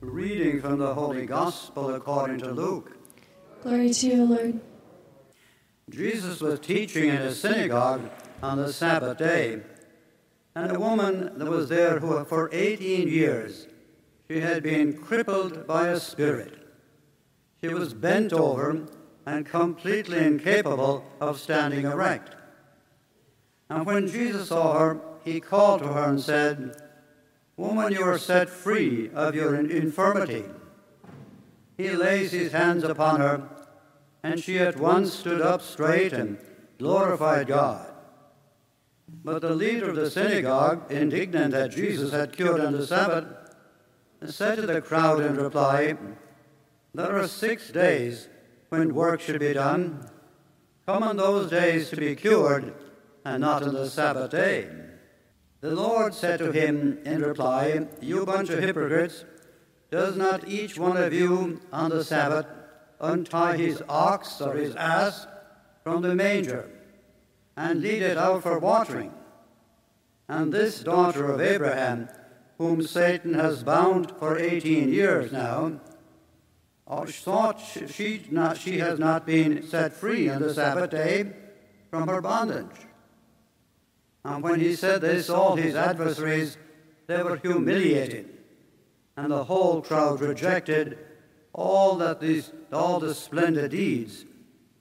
Reading from the Holy Gospel according to Luke. Glory to you, Lord. Jesus was teaching in a synagogue on the Sabbath day, and a woman that was there who for 18 years she had been crippled by a spirit. She was bent over and completely incapable of standing erect. And when Jesus saw her, he called to her and said, Woman, you are set free of your infirmity. He lays his hands upon her, and she at once stood up straight and glorified God. But the leader of the synagogue, indignant that Jesus had cured on the Sabbath, said to the crowd in reply, There are six days when work should be done. Come on those days to be cured, and not on the Sabbath day. The Lord said to him in reply, You bunch of hypocrites, does not each one of you on the Sabbath untie his ox or his ass from the manger and lead it out for watering? And this daughter of Abraham, whom Satan has bound for 18 years now, thought she, not, she has not been set free on the Sabbath day from her bondage. And when he said this, all his adversaries, they were humiliated, and the whole crowd rejected all that these, all the splendid deeds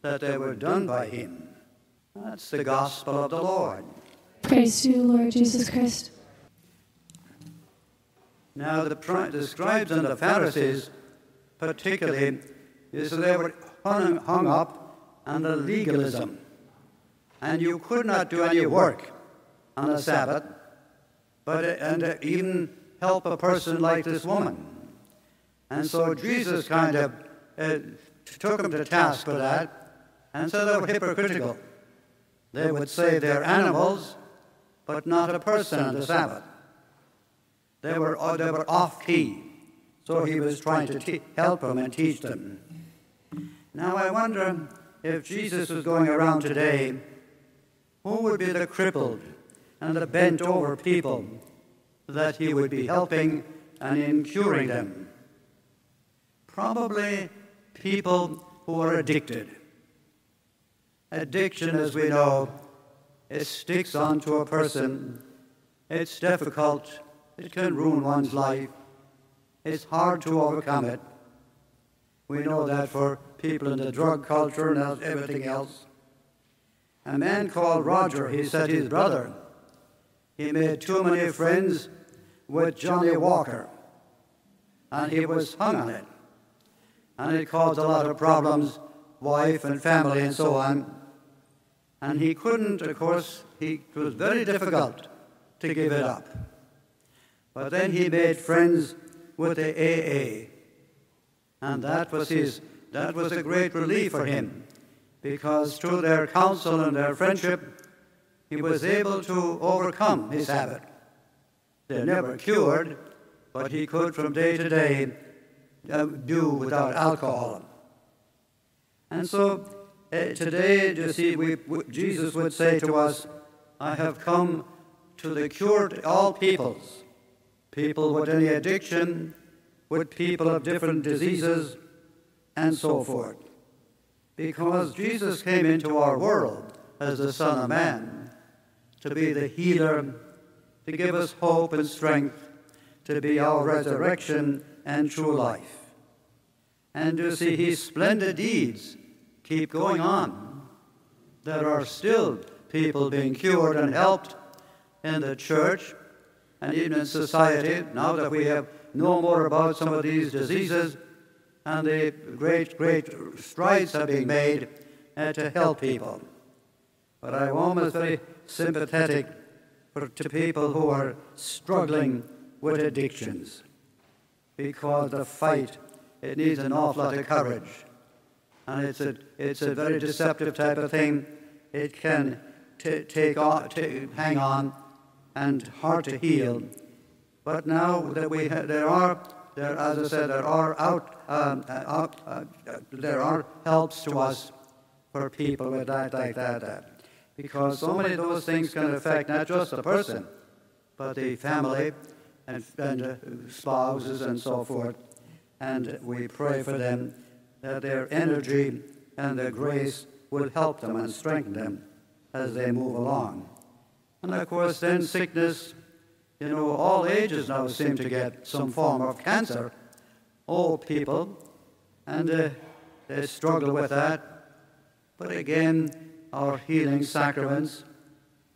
that they were done by him. That's the gospel of the Lord. Praise to you, Lord Jesus Christ. Now the, the scribes and the Pharisees, particularly, is they were hung, hung up on the legalism, and you could not do any work on a Sabbath, but and even help a person like this woman. And so Jesus kind of uh, took them to task for that, and so they were hypocritical. They would say they're animals, but not a person on the Sabbath. They were, uh, they were off key, so he was trying to te- help them and teach them. Now I wonder if Jesus was going around today, who would be the crippled and the bent over people that he would be helping and in curing them? Probably people who are addicted. Addiction, as we know, it sticks onto a person. It's difficult. It can ruin one's life. It's hard to overcome it. We know that for people in the drug culture and everything else. A man called Roger, he said his brother, he made too many friends with Johnnie Walker, and he was hung on it. And it caused a lot of problems, wife and family and so on. And he couldn't, of course, he, it was very difficult to give it up. But then he made friends with the AA, and that was his, that was a great relief for him, because through their counsel and their friendship, he was able to overcome his habit. They're never cured, but he could from day to day uh, do without alcohol. And so uh, today, you see, we, we, Jesus would say to us, I have come to the all peoples, people with any addiction, with people of different diseases, and so forth. Because Jesus came into our world as the Son of Man to be the healer, to give us hope and strength, to be our resurrection and true life. And to see his splendid deeds keep going on. There are still people being cured and helped in the church and even in society now that we have know more about some of these diseases and the great, great strides have been made uh, to help people. But I'm almost very sympathetic to people who are struggling with addictions because the fight it needs an awful lot of courage. And it's a, it's a very deceptive type of thing. It can take on, hang on and hard to heal. But now that we there are, there, as I said, there are out, um, uh, out uh, there are helps to us for people with that like that. Uh, because so many of those things can affect not just the person, but the family and, and uh, spouses and so forth. And we pray for them that their energy and their grace will help them and strengthen them as they move along. And of course, then sickness, you know, all ages now seem to get some form of cancer. Old people, and uh, they struggle with that. But again, our healing sacraments,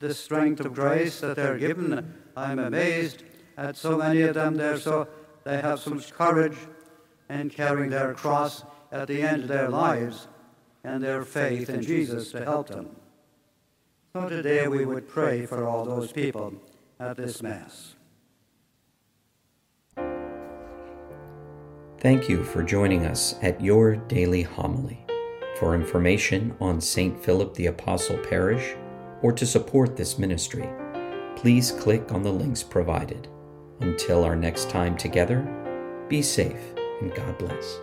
the strength of grace that they're given, I'm amazed at so many of them. They're so they have so much courage in carrying their cross at the end of their lives and their faith in Jesus to help them. So today we would pray for all those people at this Mass. Thank you for joining us at your daily homily. For information on St. Philip the Apostle Parish or to support this ministry, please click on the links provided. Until our next time together, be safe and God bless.